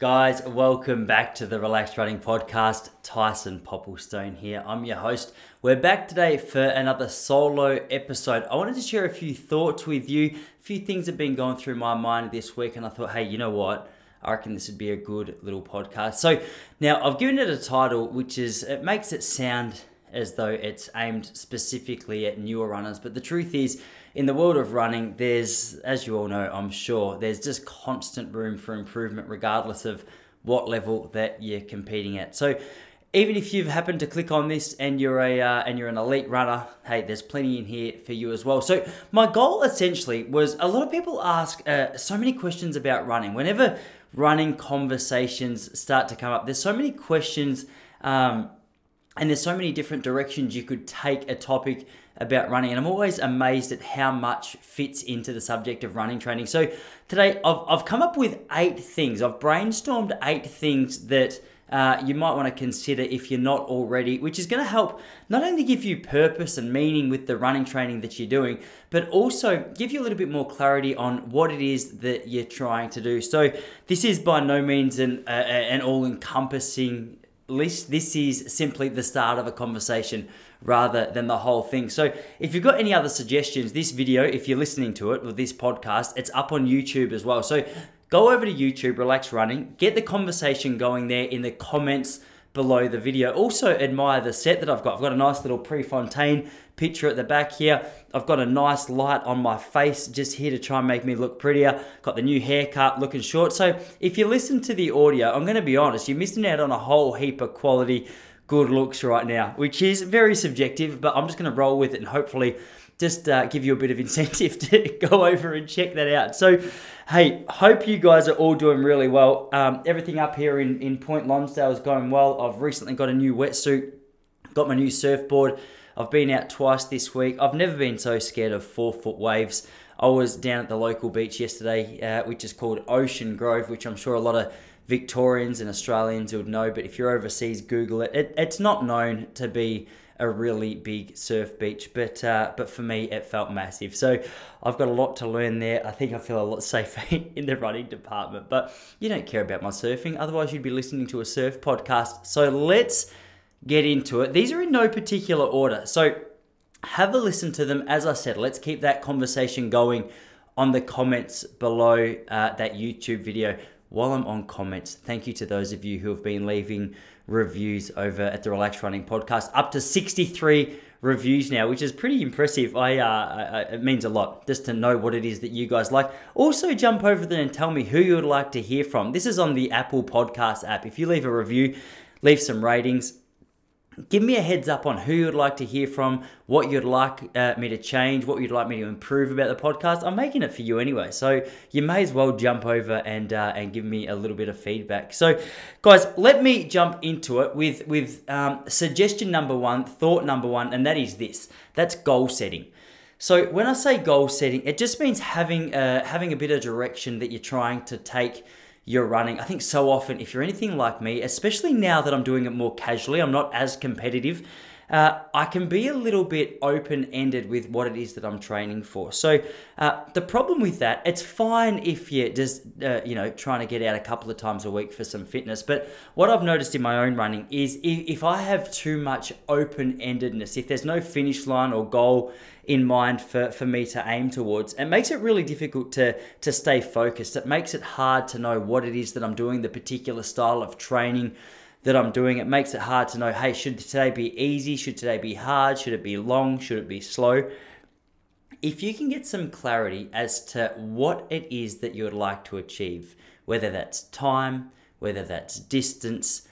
Guys, welcome back to the Relaxed Running Podcast. Tyson Popplestone here. I'm your host. We're back today for another solo episode. I wanted to share a few thoughts with you. A few things have been going through my mind this week, and I thought, hey, you know what? I reckon this would be a good little podcast. So now I've given it a title, which is it makes it sound as though it's aimed specifically at newer runners, but the truth is, in the world of running, there's, as you all know, I'm sure, there's just constant room for improvement, regardless of what level that you're competing at. So, even if you've happened to click on this and you're a uh, and you're an elite runner, hey, there's plenty in here for you as well. So my goal essentially was a lot of people ask uh, so many questions about running. Whenever running conversations start to come up, there's so many questions. Um, and there's so many different directions you could take a topic about running. And I'm always amazed at how much fits into the subject of running training. So today I've, I've come up with eight things. I've brainstormed eight things that uh, you might want to consider if you're not already, which is going to help not only give you purpose and meaning with the running training that you're doing, but also give you a little bit more clarity on what it is that you're trying to do. So, this is by no means an, uh, an all encompassing list. This is simply the start of a conversation rather than the whole thing. So if you've got any other suggestions, this video, if you're listening to it with this podcast, it's up on YouTube as well. So go over to YouTube, Relax Running, get the conversation going there in the comments below the video. Also admire the set that I've got. I've got a nice little Prefontaine picture at the back here. I've got a nice light on my face just here to try and make me look prettier. Got the new haircut looking short. So if you listen to the audio, I'm going to be honest, you're missing out on a whole heap of quality good looks right now, which is very subjective, but I'm just going to roll with it and hopefully just uh, give you a bit of incentive to go over and check that out. So, hey, hope you guys are all doing really well. Um, everything up here in, in Point Lonsdale is going well. I've recently got a new wetsuit, got my new surfboard. I've been out twice this week. I've never been so scared of four foot waves. I was down at the local beach yesterday, uh, which is called Ocean Grove, which I'm sure a lot of Victorians and Australians would know. But if you're overseas, Google it. it it's not known to be a really big surf beach, but uh, but for me, it felt massive. So I've got a lot to learn there. I think I feel a lot safer in the running department. But you don't care about my surfing, otherwise you'd be listening to a surf podcast. So let's get into it. These are in no particular order. So have a listen to them. As I said, let's keep that conversation going on the comments below uh, that YouTube video. While I'm on comments, thank you to those of you who have been leaving reviews over at the Relax Running Podcast. Up to 63 reviews now, which is pretty impressive. I, uh, I, it means a lot just to know what it is that you guys like. Also, jump over there and tell me who you would like to hear from. This is on the Apple Podcast app. If you leave a review, leave some ratings give me a heads up on who you'd like to hear from, what you'd like uh, me to change, what you'd like me to improve about the podcast. I'm making it for you anyway, so you may as well jump over and uh, and give me a little bit of feedback. So, guys, let me jump into it with with um, suggestion number one, thought number one, and that is this. That's goal setting. So when I say goal setting, it just means having uh, having a bit of direction that you're trying to take you're running. I think so often, if you're anything like me, especially now that I'm doing it more casually, I'm not as competitive. Uh, I can be a little bit open ended with what it is that I'm training for. So uh, the problem with that, it's fine if you're just uh, you know trying to get out a couple of times a week for some fitness. But what I've noticed in my own running is if, I have too much open endedness, if there's no finish line or goal in mind for, for me to aim towards. It makes it really difficult to, to stay focused. It makes it hard to know what it is that I'm doing, the particular style of training that I'm doing. It makes it hard to know, hey, should today be easy? Should today be hard? Should it be long? Should it be slow? If you can get some clarity as to what it is that you would like to achieve, whether that's time, whether that's distance,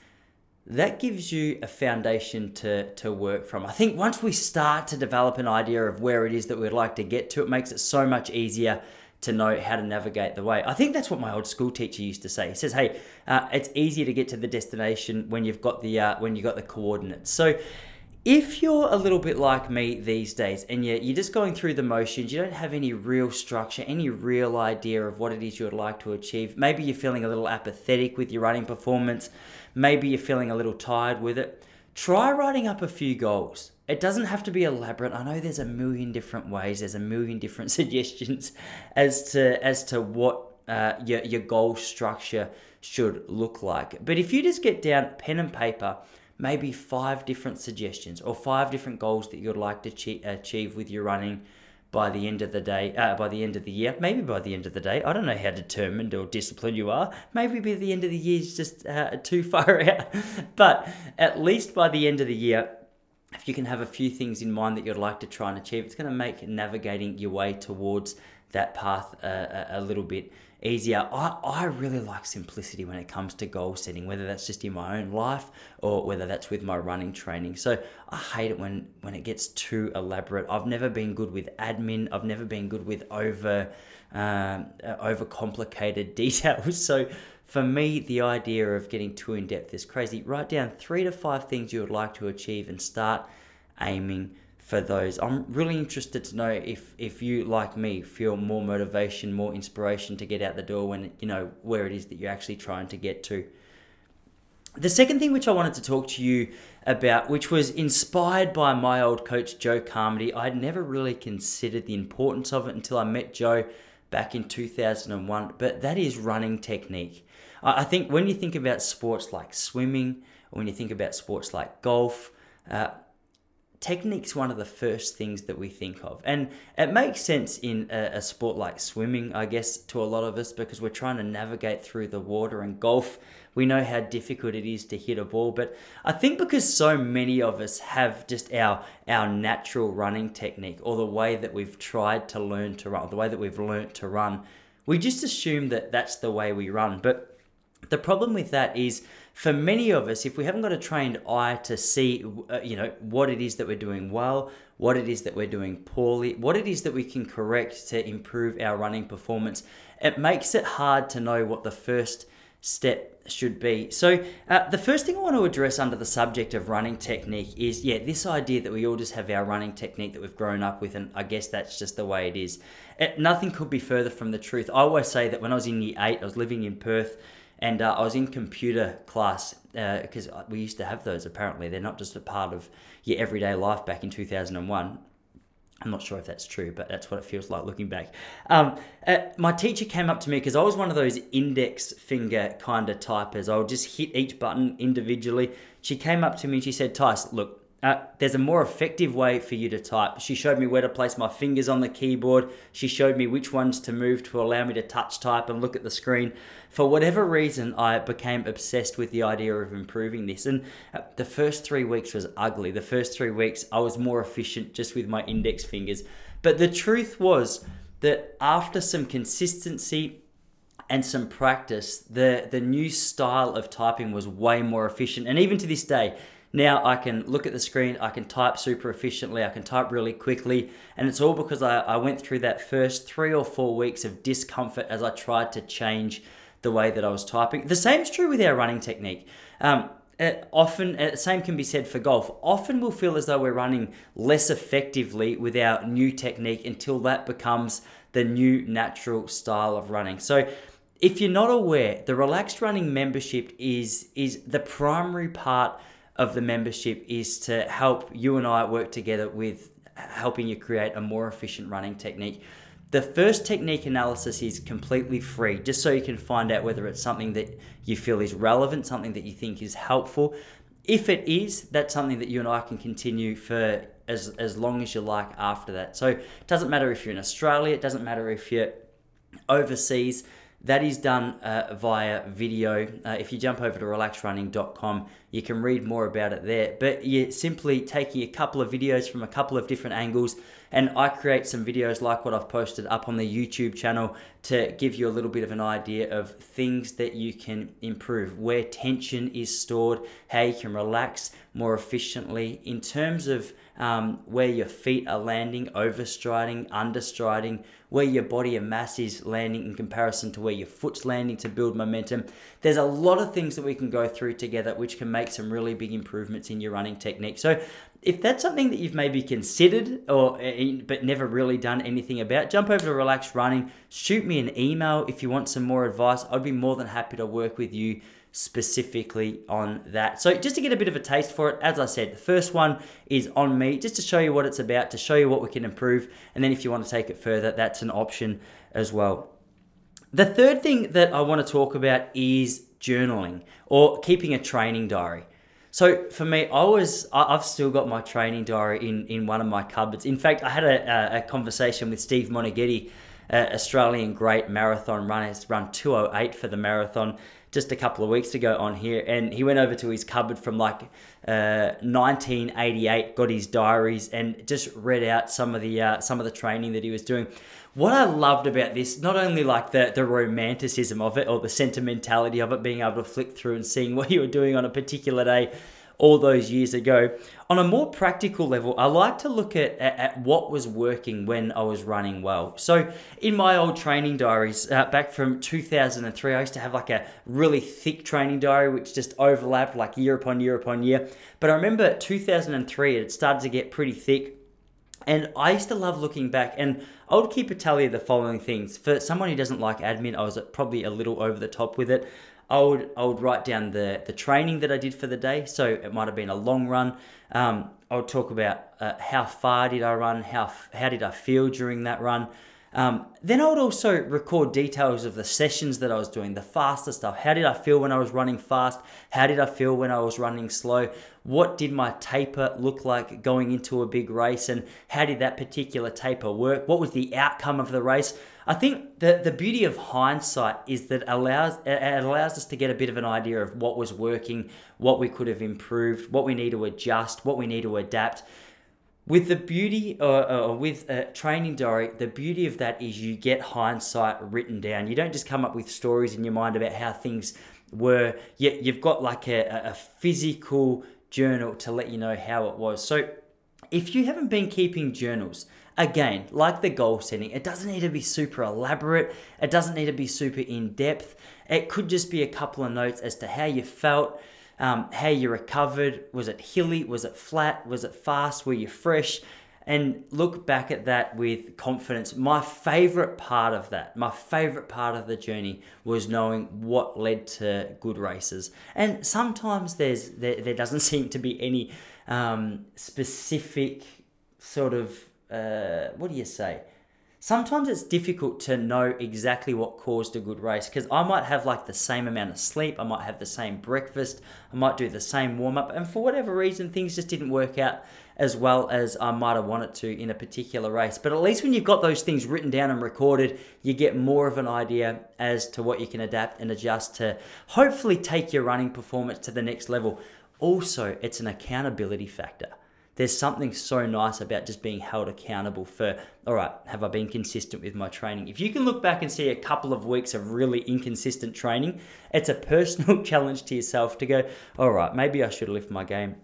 that gives you a foundation to, to work from. I think once we start to develop an idea of where it is that we'd like to get to, it makes it so much easier to know how to navigate the way. I think that's what my old school teacher used to say. He says, "Hey, uh, it's easier to get to the destination when you've got the uh, when you got the coordinates." So if you're a little bit like me these days and you're, you're just going through the motions, you don't have any real structure, any real idea of what it is you would like to achieve, maybe you're feeling a little apathetic with your running performance, maybe you're feeling a little tired with it, try writing up a few goals. It doesn't have to be elaborate. I know there's a million different ways, there's a million different suggestions as to as to what uh, your, your goal structure should look like. But if you just get down pen and paper, maybe five different suggestions or five different goals that you'd like to achieve with your running by the end of the day, uh, by the end of the year, maybe by the end of the day. I don't know how determined or disciplined you are. Maybe by the end of the year is just uh, too far out. but at least by the end of the year, if you can have a few things in mind that you'd like to try and achieve, it's going to make navigating your way towards that path uh, a, a little bit easier. I, I really like simplicity when it comes to goal setting, whether that's just in my own life or whether that's with my running training. So I hate it when, when it gets too elaborate. I've never been good with admin. I've never been good with over um, uh, details. So for me, the idea of getting too in depth is crazy. Write down three to five things you would like to achieve and start aiming for those. I'm really interested to know if if you like me feel more motivation, more inspiration to get out the door when you know where it is that you're actually trying to get to. The second thing which I wanted to talk to you about, which was inspired by my old coach Joe Carmody, I'd never really considered the importance of it until I met Joe back in 2001, but that is running technique. I think when you think about sports like swimming, or when you think about sports like golf, uh, technique's one of the first things that we think of. And it makes sense in a, a, sport like swimming, I guess, to a lot of us because we're trying to navigate through the water and golf. We know how difficult it is to hit a ball, but I think because so many of us have just our our natural running technique or the way that we've tried to learn to run, the way that we've learned to run, we just assume that that's the way we run. But the problem with that is for many of us, if we haven't got a trained eye to see, uh, you know, what it is that we're doing well, what it is that we're doing poorly, what it is that we can correct to improve our running performance, it makes it hard to know what the first step should be. So, uh, the first thing I want to address under the subject of running technique is yeah, this idea that we all just have our running technique that we've grown up with, and I guess that's just the way it is. It, nothing could be further from the truth. I always say that when I was in year eight, I was living in Perth and uh, I was in computer class because uh, we used to have those. Apparently, they're not just a part of your everyday life back in 2001. I'm not sure if that's true, but that's what it feels like looking back. Um, uh, my teacher came up to me because I was one of those index finger kind of typers. I would just hit each button individually. She came up to me and she said, Tice, look, uh, there's a more effective way for you to type. She showed me where to place my fingers on the keyboard. She showed me which ones to move to allow me to touch type and look at the screen. For whatever reason, I became obsessed with the idea of improving this. And uh, the first three weeks was ugly. The first three weeks, I was more efficient just with my index fingers. But the truth was that after some consistency, and some practice, the, the new style of typing was way more efficient. And even to this day, now I can look at the screen, I can type super efficiently, I can type really quickly, and it's all because I, I went through that first three or four weeks of discomfort as I tried to change the way that I was typing. The same is true with our running technique. Um, it often, the same can be said for golf. Often we'll feel as though we're running less effectively with our new technique until that becomes the new natural style of running. So, if you're not aware, the relaxed running membership is is the primary part of the membership is to help you and I work together with helping you create a more efficient running technique. The first technique analysis is completely free, just so you can find out whether it's something that you feel is relevant, something that you think is helpful. If it is, that's something that you and I can continue for as, as long as you like after that. So it doesn't matter if you're in Australia, it doesn't matter if you're overseas. That is done uh, via video. Uh, if you jump over to relaxrunning.com, you can read more about it there. But you're simply taking a couple of videos from a couple of different angles, and I create some videos like what I've posted up on the YouTube channel to give you a little bit of an idea of things that you can improve, where tension is stored, how you can relax more efficiently in terms of um, where your feet are landing, overstriding, understriding, where your body and mass is landing in comparison to where your foot's landing to build momentum. There's a lot of things that we can go through together which can make some really big improvements in your running technique. So if that's something that you've maybe considered or eh, but never really done anything about, jump over to Relax Running, shoot me an email if you want some more advice. I'd be more than happy to work with you specifically on that. So just to get a bit of a taste for it, as I said, the first one is on me, just to show you what it's about, to show you what we can improve, and then if you want to take it further, that's an option as well. The third thing that I want to talk about is journaling or keeping a training diary. So for me, I was I've still got my training diary in in one of my cupboards. In fact, I had a, a conversation with Steve Moneghetti, uh, Australian great marathon runner. Run 208 for the marathon just a couple of weeks ago on here, and he went over to his cupboard from like uh, 1988, got his diaries, and just read out some of the uh, some of the training that he was doing. What I loved about this, not only like the the romanticism of it or the sentimentality of it, being able to flick through and seeing what you were doing on a particular day all those years ago. On a more practical level, I like to look at, at, at what was working when I was running well. So, in my old training diaries uh, back from 2003, I used to have like a really thick training diary which just overlapped like year upon year upon year. But I remember 2003, it started to get pretty thick. And I used to love looking back, and I would keep a tally of the following things. For someone who doesn't like admin, I was probably a little over the top with it. I would I would write down the the training that I did for the day. So it might have been a long run. Um, I would talk about uh, how far did I run, how how did I feel during that run. Um, then I would also record details of the sessions that I was doing, the faster stuff. How did I feel when I was running fast? How did I feel when I was running slow? What did my taper look like going into a big race? And how did that particular taper work? What was the outcome of the race? I think the the beauty of hindsight is that allows it allows us to get a bit of an idea of what was working, what we could have improved, what we need to adjust, what we need to adapt. With the beauty, or, or with a training diary, the beauty of that is you get hindsight written down. You don't just come up with stories in your mind about how things were. Yet you've got like a, a physical journal to let you know how it was. So if you haven't been keeping journals, Again, like the goal setting, it doesn't need to be super elaborate, it doesn't need to be super in depth. It could just be a couple of notes as to how you felt, um, how you recovered. Was it hilly? Was it flat? Was it fast? Were you fresh? And look back at that with confidence. My favorite part of that, my favorite part of the journey was knowing what led to good races. And sometimes there's there, there doesn't seem to be any um, specific sort of uh, what do you say? Sometimes it's difficult to know exactly what caused a good race because I might have like the same amount of sleep, I might have the same breakfast, I might do the same warm up, and for whatever reason, things just didn't work out as well as I might have wanted to in a particular race. But at least when you've got those things written down and recorded, you get more of an idea as to what you can adapt and adjust to hopefully take your running performance to the next level. Also, it's an accountability factor there's something so nice about just being held accountable for, all right, have I been consistent with my training? If you can look back and see a couple of weeks of really inconsistent training, it's a personal challenge to yourself to go, all right, maybe I should lift my game.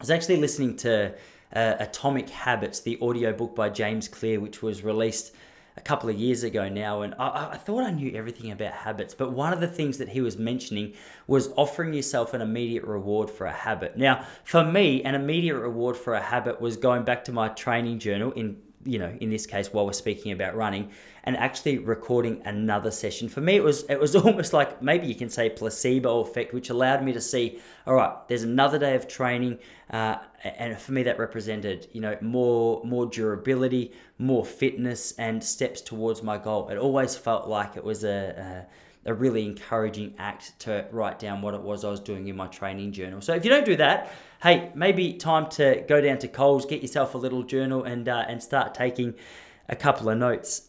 I was actually listening to uh, Atomic Habits, the audiobook by James Clear, which was released a couple of years ago now, and I, I, thought I knew everything about habits. But one of the things that he was mentioning was offering yourself an immediate reward for a habit. Now, for me, an immediate reward for a habit was going back to my training journal in you know, in this case, while we're speaking about running, and actually recording another session. For me, it was it was almost like maybe you can say placebo effect, which allowed me to see, all right, there's another day of training, uh, and for me that represented, you know, more more durability, more fitness, and steps towards my goal. It always felt like it was a, a a really encouraging act to write down what it was I was doing in my training journal. So if you don't do that, hey, maybe time to go down to Coles, get yourself a little journal, and uh, and start taking a couple of notes.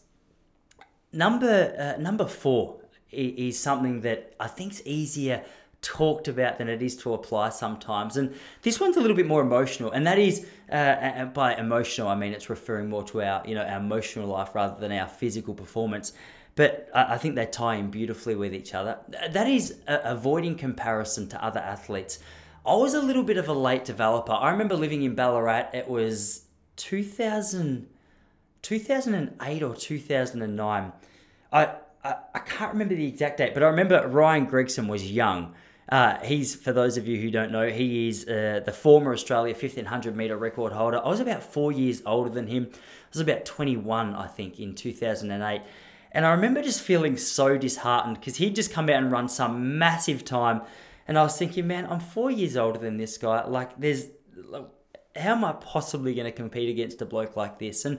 Number uh, number four is something that I think is easier talked about than it is to apply sometimes. And this one's a little bit more emotional, and that is uh, by emotional I mean it's referring more to our you know our emotional life rather than our physical performance but I think they tie in beautifully with each other. That is uh, avoiding comparison to other athletes. I was a little bit of a late developer. I remember living in Ballarat, it was 2000, 2008 or 2009. I, I, I can't remember the exact date, but I remember Ryan Gregson was young. Uh, he's, for those of you who don't know, he is uh, the former Australia 1500 meter record holder. I was about four years older than him. I was about 21, I think, in 2008. And I remember just feeling so disheartened because he'd just come out and run some massive time. And I was thinking, man, I'm four years older than this guy. Like, there's, like, how am I possibly going to compete against a bloke like this? And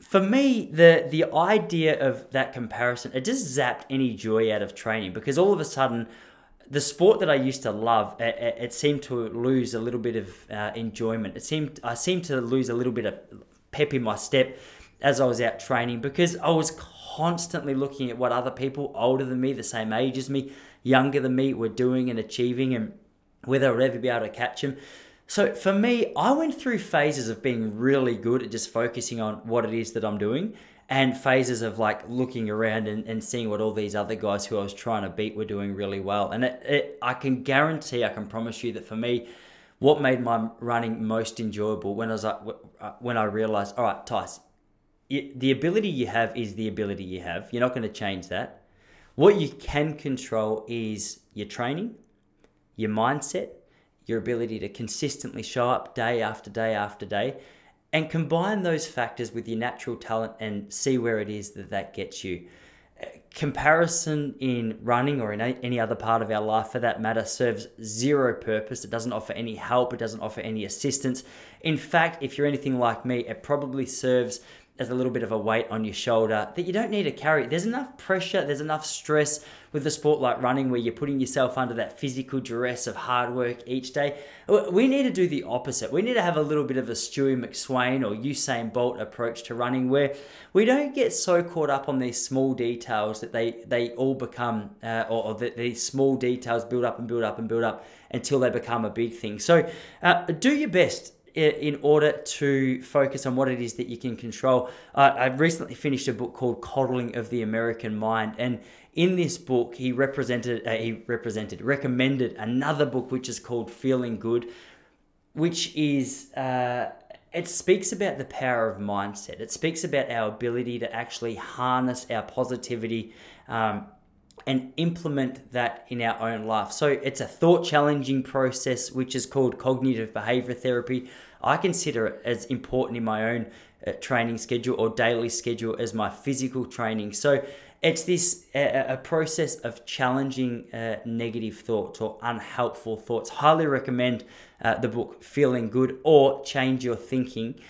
for me, the the idea of that comparison, it just zapped any joy out of training because all of a sudden, the sport that I used to love, it, it seemed to lose a little bit of uh, enjoyment. It seemed I seemed to lose a little bit of pep in my step as I was out training because I was constantly looking at what other people older than me, the same age as me, younger than me, were doing and achieving, and whether I would ever be able to catch them. So for me, I went through phases of being really good at just focusing on what it is that I'm doing and phases of like looking around and, and seeing what all these other guys who I was trying to beat were doing really well. And it, it, I can guarantee, I can promise you that for me, what made my running most enjoyable when I was like, uh, when I realized, all right, Tice, the ability you have is the ability you have. You're not going to change that. What you can control is your training, your mindset, your ability to consistently show up day after day after day, and combine those factors with your natural talent and see where it is that that gets you. Comparison in running or in any other part of our life for that matter serves zero purpose. It doesn't offer any help, it doesn't offer any assistance. In fact, if you're anything like me, it probably serves as a little bit of a weight on your shoulder that you don't need to carry. There's enough pressure, there's enough stress with a sport like running where you're putting yourself under that physical duress of hard work each day. We need to do the opposite. We need to have a little bit of a Stewie McSweyn or Usain Bolt approach to running where we don't get so caught up on these small details that they, they all become, uh, or, or that these small details build up and build up and build up until they become a big thing. So uh, do your best in order to focus on what it is that you can control. Uh, I recently finished a book called Coddling of the American Mind, and in this book, he represented, uh, he represented, recommended another book which is called Feeling Good, which is. Uh, it speaks about the power of mindset. It speaks about our ability to actually harness our positivity um, and implement that in our own life. So it's a thought challenging process, which is called cognitive behavior therapy. I consider it as important in my own uh, training schedule or daily schedule as my physical training. So it's this a process of challenging uh, negative thoughts or unhelpful thoughts. Highly recommend uh, the book Feeling Good or Change Your Thinking.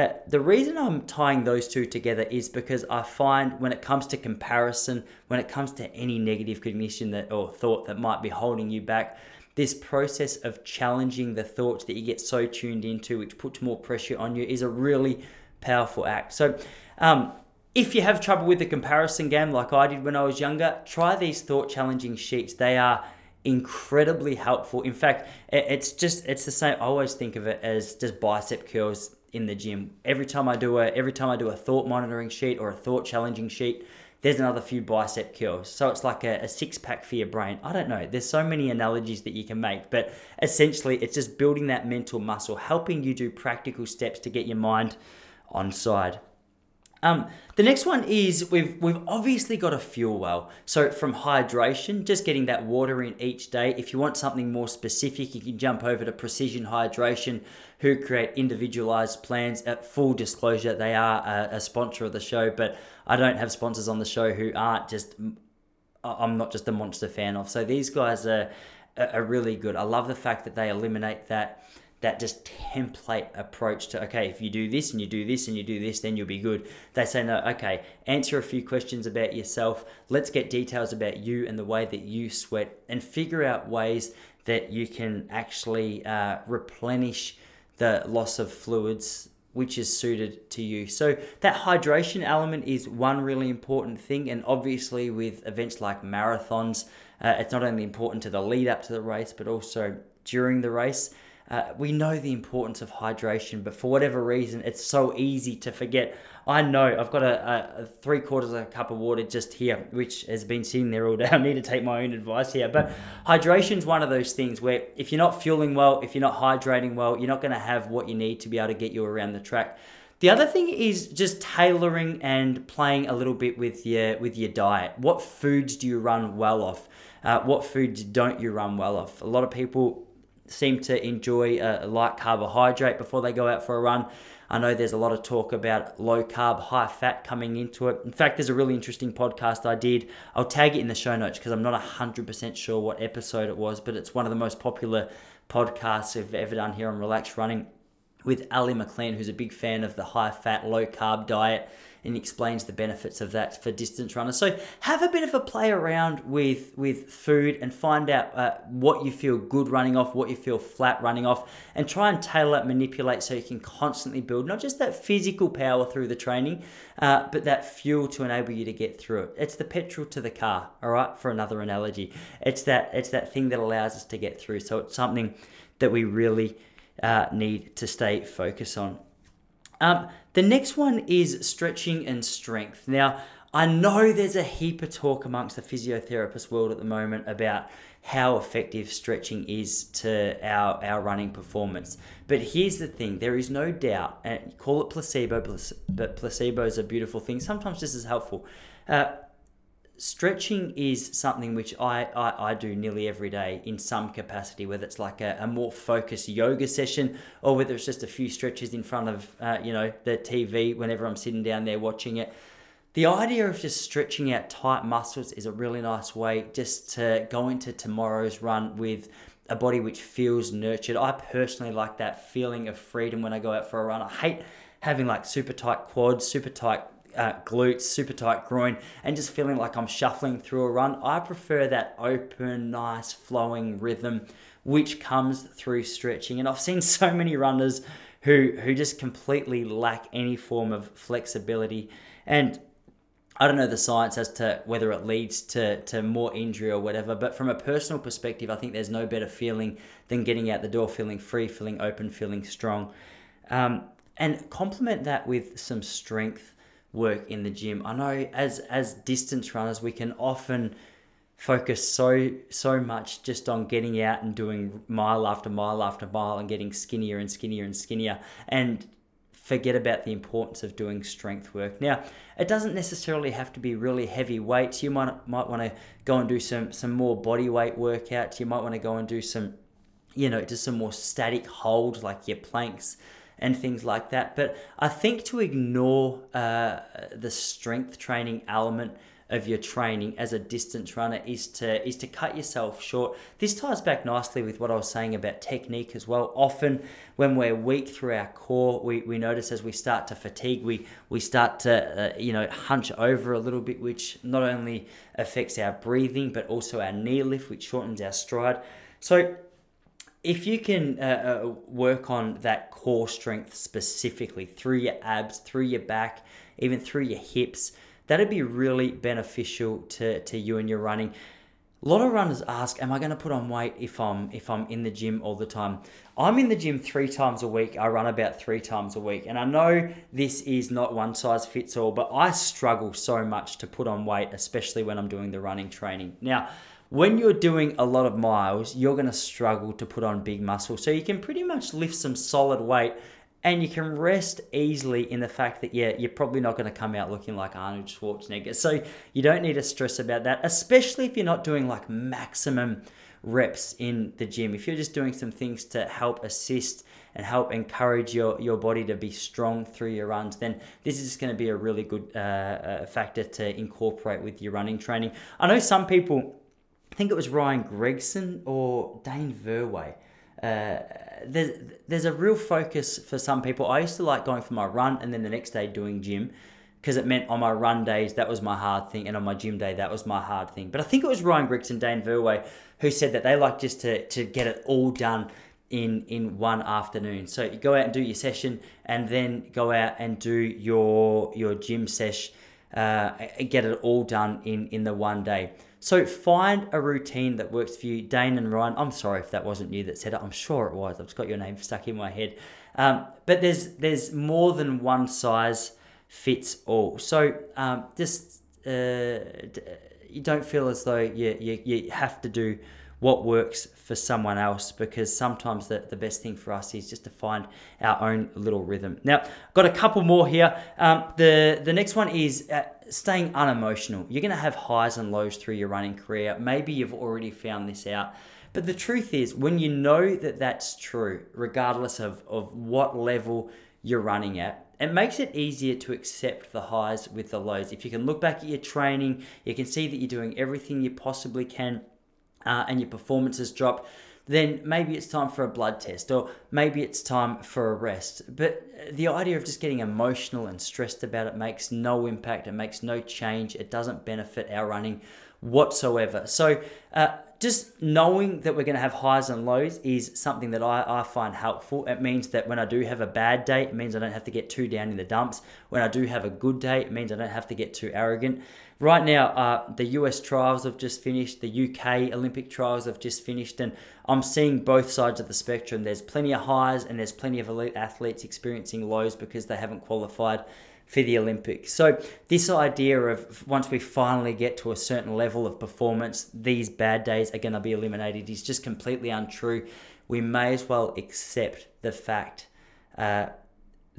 Uh, the reason I'm tying those two together is because I find when it comes to comparison, when it comes to any negative cognition that or thought that might be holding you back, this process of challenging the thoughts that you get so tuned into, which puts more pressure on you, is a really powerful act. So, um, if you have trouble with the comparison game like I did when I was younger, try these thought challenging sheets. They are incredibly helpful. In fact, it's just it's the same. I always think of it as just bicep curls in the gym. Every time I do a every time I do a thought monitoring sheet or a thought challenging sheet, there's another few bicep curls. So it's like a, a six pack for your brain. I don't know. There's so many analogies that you can make, but essentially it's just building that mental muscle, helping you do practical steps to get your mind on side. Um, the next one is we've we've obviously got a fuel well. So from hydration, just getting that water in each day. If you want something more specific, you can jump over to Precision Hydration, who create individualized plans. At full disclosure, they are a, a sponsor of the show, but I don't have sponsors on the show who aren't just. I'm not just a monster fan of. So these guys are are really good. I love the fact that they eliminate that that just template approach to okay if you do this and you do this and you do this then you'll be good they say no okay answer a few questions about yourself let's get details about you and the way that you sweat and figure out ways that you can actually uh, replenish the loss of fluids which is suited to you. So that hydration element is one really important thing, and obviously with events like marathons, uh, it's not only important to the lead up to the race, but also during the race. Uh, we know the importance of hydration, but for whatever reason, it's so easy to forget. I know I've got a, a, three quarters of a cup of water just here, which has been sitting there all day. I need to take my own advice here. But hydration is one of those things where if you're not fueling well, if you're not hydrating well, you're not going to have what you need to be able to get you around the track. The other thing is just tailoring and playing a little bit with your with your diet. What foods do you run well off? Uh, what foods don't you run well off? A lot of people seem to enjoy a light carbohydrate before they go out for a run. I know there's a lot of talk about low carb, high fat coming into it. In fact, there's a really interesting podcast I did. I'll tag it in the show notes because I'm not 100% sure what episode it was, but it's one of the most popular podcasts I've ever done here on Relaxed Running. with Ali McLean, who's a big fan of the high fat, low carb diet and explains the benefits of that for distance runners. So have a bit of a play around with with food and find out uh, what you feel good running off, what you feel flat running off, and try and tailor it, manipulate so you can constantly build not just that physical power through the training, uh, but that fuel to enable you to get through it. It's the petrol to the car, all right. For another analogy, it's that it's that thing that allows us to get through. So it's something that we really uh, need to stay focused on. Um, the next one is stretching and strength. Now, I know there's a heap of talk amongst the physiotherapist world at the moment about how effective stretching is to our, our running performance. But here's the thing there is no doubt, and call it placebo, but placebo is a beautiful thing. Sometimes this is helpful. Uh, stretching is something which I, I, I, do nearly every day in some capacity, whether it's like a, a, more focused yoga session or whether it's just a few stretches in front of, uh, you know, the TV whenever I'm sitting down there watching it. The idea of just stretching out tight muscles is a really nice way just to go into tomorrow's run with a body which feels nurtured. I personally like that feeling of freedom when I go out for a run. I hate having like super tight quads, super tight uh, glutes, super tight groin, and just feeling like I'm shuffling through a run. I prefer that open, nice, flowing rhythm which comes through stretching. And I've seen so many runners who who just completely lack any form of flexibility. And I don't know the science as to whether it leads to, to more injury or whatever, but from a personal perspective, I think there's no better feeling than getting out the door feeling free, feeling open, feeling strong. Um, and complement that with some strength work in the gym. I know as as distance runners we can often focus so so much just on getting out and doing mile after mile after mile and getting skinnier and skinnier and skinnier and forget about the importance of doing strength work. Now, it doesn't necessarily have to be really heavy weights. You might might want to go and do some some more body weight workouts. You might want to go and do some you know, just some more static hold like your planks and things like that. But I think to ignore uh, the strength training element of your training as a distance runner is to is to cut yourself short. This ties back nicely with what I was saying about technique as well. Often when we're weak through our core, we, we notice as we start to fatigue, we we start to uh, you know hunch over a little bit, which not only affects our breathing but also our knee lift, which shortens our stride. So if you can uh, uh, work on that core strength specifically through your abs, through your back, even through your hips, that'd be really beneficial to, to you and your running. A lot of runners ask, "Am I going to put on weight if I'm if I'm in the gym all the time?" I'm in the gym three times a week. I run about three times a week, and I know this is not one size fits all, but I struggle so much to put on weight, especially when I'm doing the running training. Now, when you're doing a lot of miles, you're going to struggle to put on big muscle. So you can pretty much lift some solid weight and you can rest easily in the fact that yeah you're probably not going to come out looking like arnold schwarzenegger. So you don't need to stress about that especially if you're not doing like maximum reps in the gym. If you're just doing some things to help assist and help encourage your, your body to be strong through your runs then this is just going to be a really good uh, uh, factor to incorporate with your running training. I know some people I think it was Ryan Gregson or Dane Verwey. Uh, there's there's a real focus for some people. I used to like going for my run and then the next day doing gym because it meant on my run days that was my hard thing and on my gym day that was my hard thing. But I think it was Ryan Gregson, Dane Verwey, who said that they like just to, to get it all done in in one afternoon. So you go out and do your session and then go out and do your your gym sesh, uh, get it all done in in the one day. So find a routine that works for you. Dane and Ryan, I'm sorry if that wasn't you that said it. I'm sure it was. I've just got your name stuck in my head. Um, but there's there's more than one size fits all. So um, just uh, you don't feel as though you, you, you have to do what works for someone else because sometimes the, the best thing for us is just to find our own little rhythm. Now, got a couple more here. Um, the, the next one is uh, staying unemotional. You're going to have highs and lows through your running career. Maybe you've already found this out. But the truth is, when you know that that's true, regardless of, of what level you're running at, it makes it easier to accept the highs with the lows. If you can look back at your training, you can see that you're doing everything you possibly can uh, and your performance has dropped, then maybe it's time for a blood test or maybe it's time for a rest. But the idea of just getting emotional and stressed about it makes no impact, it makes no change, it doesn't benefit our running whatsoever. So, uh, just knowing that we're going to have highs and lows is something that I, I find helpful. It means that when I do have a bad day, it means I don't have to get too down in the dumps. When I do have a good day, it means I don't have to get too arrogant. Right now, uh, the US trials have just finished, the UK Olympic trials have just finished, and I'm seeing both sides of the spectrum. There's plenty of highs and there's plenty of elite athletes experiencing lows because they haven't qualified for the Olympics. So, this idea of once we finally get to a certain level of performance, these bad days are going to be eliminated is just completely untrue. We may as well accept the fact uh,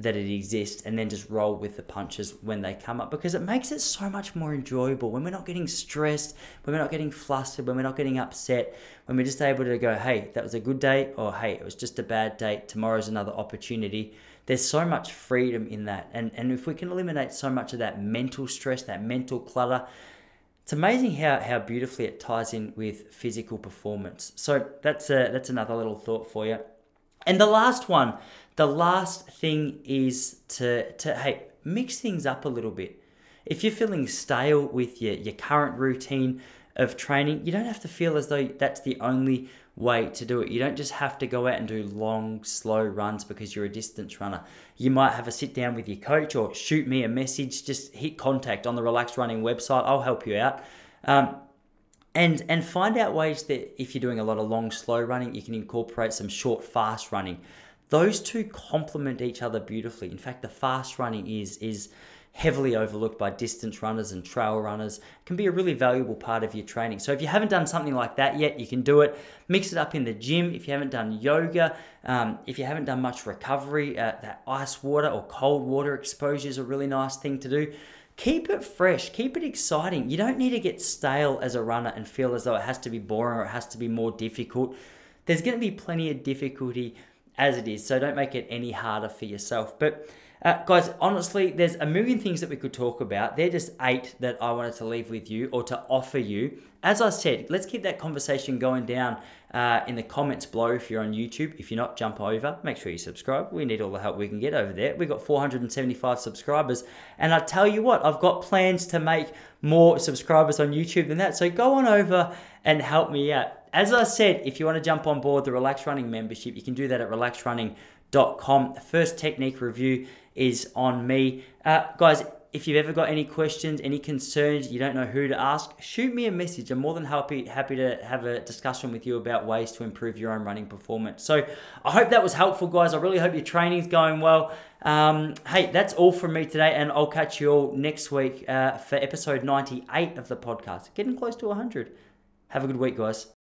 that it exists and then just roll with the punches when they come up because it makes it so much more enjoyable when we're not getting stressed, when we're not getting flustered, when we're not getting upset, when we're just able to go, hey, that was a good day, or hey, it was just a bad day, tomorrow's another opportunity there's so much freedom in that. And, and if we can eliminate so much of that mental stress, that mental clutter, it's amazing how, how beautifully it ties in with physical performance. So that's a, that's another little thought for you. And the last one, the last thing is to, to hey, mix things up a little bit. If you're feeling stale with your, your current routine of training, you don't have to feel as though that's the only way to do it. You don't just have to go out and do long, slow runs because you're a distance runner. You might have a sit down with your coach or shoot me a message. Just hit contact on the Relaxed Running website. I'll help you out. Um, and and find out ways that if you're doing a lot of long, slow running, you can incorporate some short, fast running. Those two complement each other beautifully. In fact, the fast running is is heavily overlooked by distance runners and trail runners can be a really valuable part of your training. So if you haven't done something like that yet, you can do it. Mix it up in the gym. If you haven't done yoga, um, if you haven't done much recovery, uh, that ice water or cold water exposure is a really nice thing to do. Keep it fresh, keep it exciting. You don't need to get stale as a runner and feel as though it has to be boring or it has to be more difficult. There's going to be plenty of difficulty as it is, so don't make it any harder for yourself. But uh, guys, honestly, there's a million things that we could talk about. They're just eight that I wanted to leave with you or to offer you. As I said, let's keep that conversation going down uh, in the comments below if you're on YouTube. If you're not, jump over. Make sure you subscribe. We need all the help we can get over there. We've got 475 subscribers. And I tell you what, I've got plans to make more subscribers on YouTube than that. So go on over and help me out. As I said, if you want to jump on board the Relax Running membership, you can do that at relaxrunning.com. The First technique review is on me. Uh, guys, if you've ever got any questions, any concerns, you don't know who to ask, shoot me a message. I'm more than happy happy to have a discussion with you about ways to improve your own running performance. So I hope that was helpful, guys. I really hope your training's going well. Um, hey, that's all from me today, and I'll catch you all next week uh, for episode 98 of the podcast. Getting close to 100. Have a good week, guys.